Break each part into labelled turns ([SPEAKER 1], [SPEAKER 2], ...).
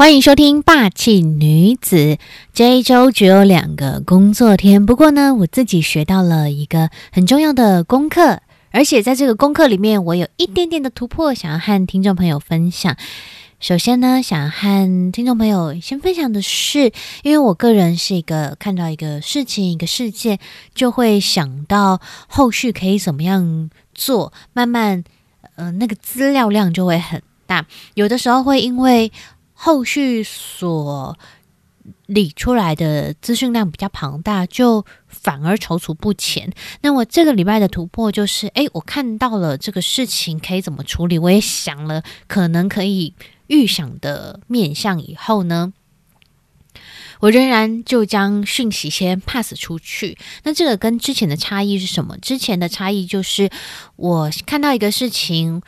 [SPEAKER 1] 欢迎收听《霸气女子》。这一周只有两个工作天，不过呢，我自己学到了一个很重要的功课，而且在这个功课里面，我有一点点的突破，想要和听众朋友分享。首先呢，想和听众朋友先分享的是，因为我个人是一个看到一个事情、一个事件，就会想到后续可以怎么样做，慢慢呃，那个资料量就会很大，有的时候会因为。后续所理出来的资讯量比较庞大，就反而踌躇不前。那我这个礼拜的突破就是，哎，我看到了这个事情可以怎么处理，我也想了可能可以预想的面向。以后呢，我仍然就将讯息先 pass 出去。那这个跟之前的差异是什么？之前的差异就是我看到一个事情。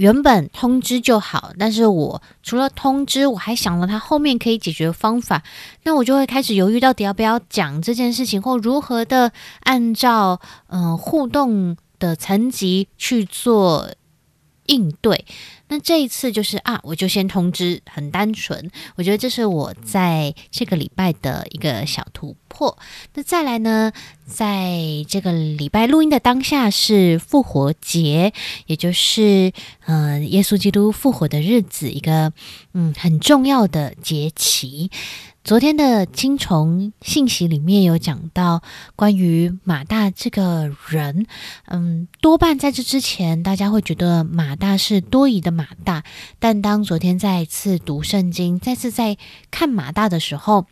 [SPEAKER 1] 原本通知就好，但是我除了通知，我还想了他后面可以解决方法，那我就会开始犹豫，到底要不要讲这件事情，或如何的按照嗯互动的层级去做应对。那这一次就是啊，我就先通知，很单纯。我觉得这是我在这个礼拜的一个小突破。那再来呢，在这个礼拜录音的当下是复活节，也就是呃耶稣基督复活的日子，一个嗯很重要的节期。昨天的金虫信息里面有讲到关于马大这个人，嗯，多半在这之前，大家会觉得马大是多疑的马大，但当昨天再次读圣经，再次在看马大的时候，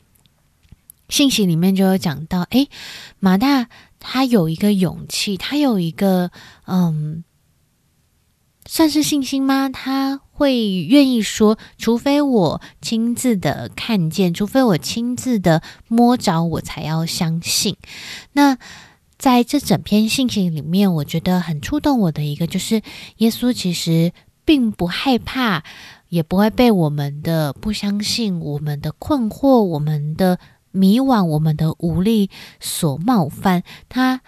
[SPEAKER 1] 信息里面就有讲到，诶，马大他有一个勇气，他有一个嗯。算是信心吗？他会愿意说，除非我亲自的看见，除非我亲自的摸着，我才要相信。那在这整篇信息里面，我觉得很触动我的一个，就是耶稣其实并不害怕，也不会被我们的不相信、我们的困惑、我们的迷惘、我们的无力所冒犯。他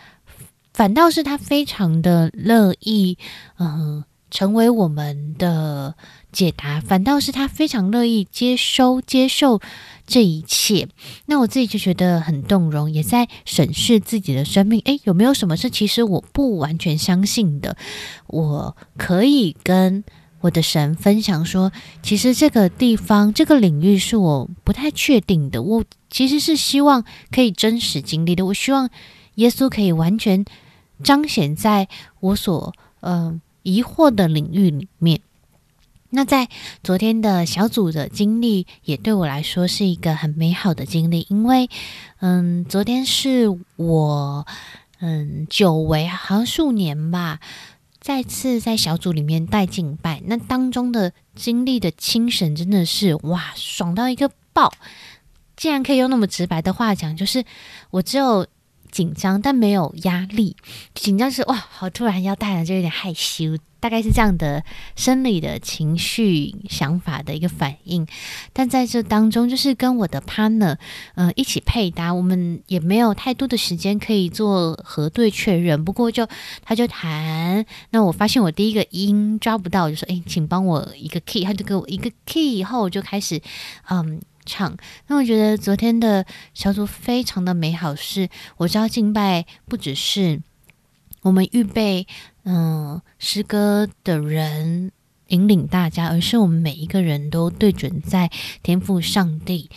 [SPEAKER 1] 反倒是他非常的乐意，嗯。成为我们的解答，反倒是他非常乐意接收、接受这一切。那我自己就觉得很动容，也在审视自己的生命。诶，有没有什么是其实我不完全相信的？我可以跟我的神分享说，其实这个地方、这个领域是我不太确定的。我其实是希望可以真实经历的。我希望耶稣可以完全彰显在我所嗯。疑惑的领域里面，那在昨天的小组的经历也对我来说是一个很美好的经历，因为，嗯，昨天是我，嗯，久违好像数年吧，再次在小组里面带敬拜，那当中的经历的清神真的是哇，爽到一个爆！竟然可以用那么直白的话讲，就是我只有。紧张，但没有压力。紧张是哇，好突然要带了，就有点害羞，大概是这样的生理的情绪、想法的一个反应。但在这当中，就是跟我的 partner 嗯一起配搭，我们也没有太多的时间可以做核对确认。不过就他就弹，那我发现我第一个音抓不到，就说哎，请帮我一个 key，他就给我一个 key，以后我就开始嗯。唱，那我觉得昨天的小组非常的美好。是我知道敬拜不只是我们预备嗯诗歌的人引领大家，而是我们每一个人都对准在天赋上帝。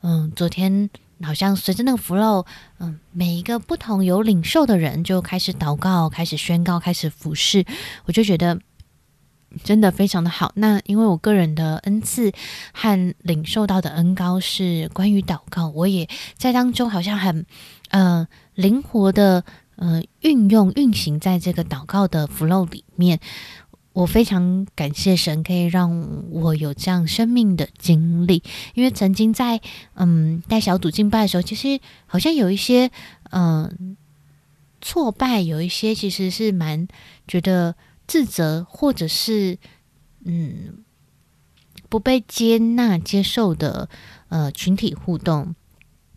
[SPEAKER 1] 嗯，昨天好像随着那个 flow，嗯，每一个不同有领受的人就开始祷告，开始宣告，开始服侍，我就觉得。真的非常的好。那因为我个人的恩赐和领受到的恩高是关于祷告，我也在当中好像很呃灵活的呃运用运行在这个祷告的 flow 里面。我非常感谢神可以让我有这样生命的经历，因为曾经在嗯带小组敬拜的时候，其实好像有一些嗯挫败，有一些其实是蛮觉得。自责，或者是嗯不被接纳、接受的呃群体互动，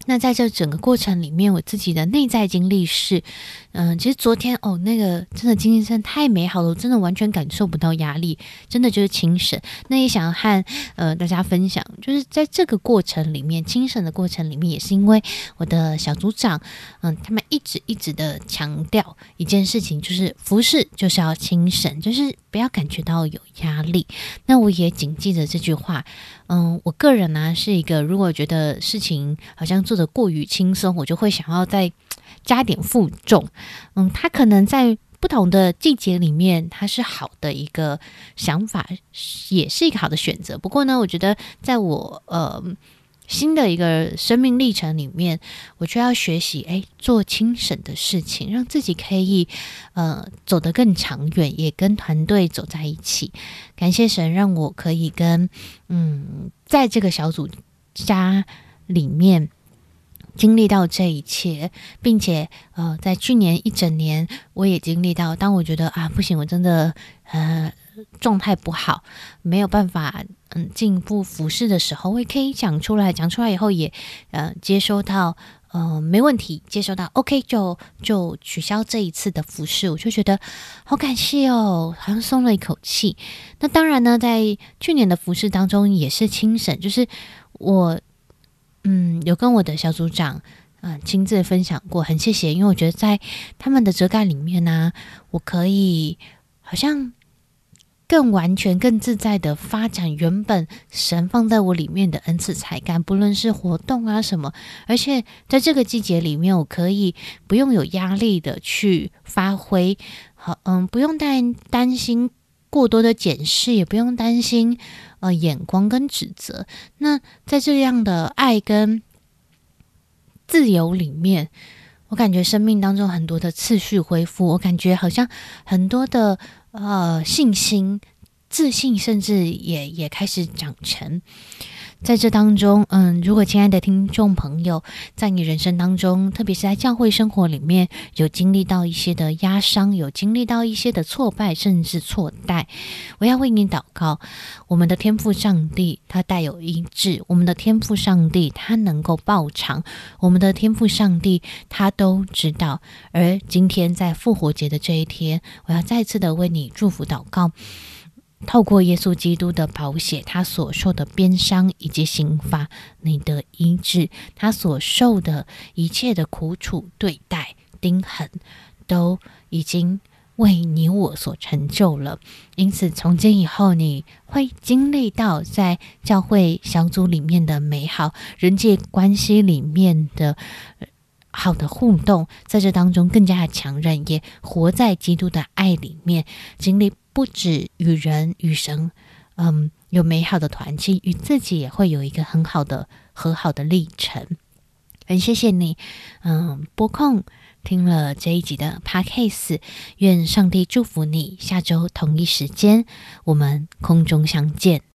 [SPEAKER 1] 那在这整个过程里面，我自己的内在经历是，嗯，其实昨天哦，那个真的精神太美好了，我真的完全感受不到压力，真的就是清神。那也想和呃大家分享，就是在这个过程里面，清神的过程里面，也是因为我的小组长，嗯，他们一直一直的强调一件事情，就是服饰就是要清神，就是不要感觉到有压力。那我也谨记着这句话。嗯，我个人呢是一个，如果觉得事情好像做的过于轻松，我就会想要再加点负重。嗯，它可能在不同的季节里面，它是好的一个想法，也是一个好的选择。不过呢，我觉得在我呃。新的一个生命历程里面，我就要学习哎，做清省的事情，让自己可以呃走得更长远，也跟团队走在一起。感谢神，让我可以跟嗯，在这个小组家里面经历到这一切，并且呃，在去年一整年，我也经历到，当我觉得啊不行，我真的呃。状态不好，没有办法嗯进一步服侍的时候，我也可以讲出来。讲出来以后也呃接收到，呃没问题，接收到 OK 就就取消这一次的服侍，我就觉得好感谢哦，好像松了一口气。那当然呢，在去年的服侍当中也是清省，就是我嗯有跟我的小组长嗯亲自分享过，很谢谢，因为我觉得在他们的遮盖里面呢，我可以好像。更完全、更自在的发展原本神放在我里面的恩赐才干，不论是活动啊什么，而且在这个季节里面，我可以不用有压力的去发挥，好，嗯，不用担担心过多的检视，也不用担心呃眼光跟指责。那在这样的爱跟自由里面，我感觉生命当中很多的次序恢复，我感觉好像很多的。呃，信心、自信，甚至也也开始长成。在这当中，嗯，如果亲爱的听众朋友，在你人生当中，特别是在教会生活里面，有经历到一些的压伤，有经历到一些的挫败，甚至错待，我要为你祷告。我们的天赋上帝，他带有医治；我们的天赋上帝，他能够报偿；我们的天赋上帝，他都知道。而今天在复活节的这一天，我要再次的为你祝福祷告。透过耶稣基督的宝血，他所受的鞭伤以及刑罚，你的医治，他所受的一切的苦楚、对待、钉痕，都已经为你我所成就了。因此，从今以后，你会经历到在教会小组里面的美好，人际关系里面的好的互动，在这当中更加的强韧，也活在基督的爱里面，经历。不止与人与神，嗯，有美好的团契，与自己也会有一个很好的和好的历程。很谢谢你，嗯，播控听了这一集的 podcast，愿上帝祝福你。下周同一时间，我们空中相见。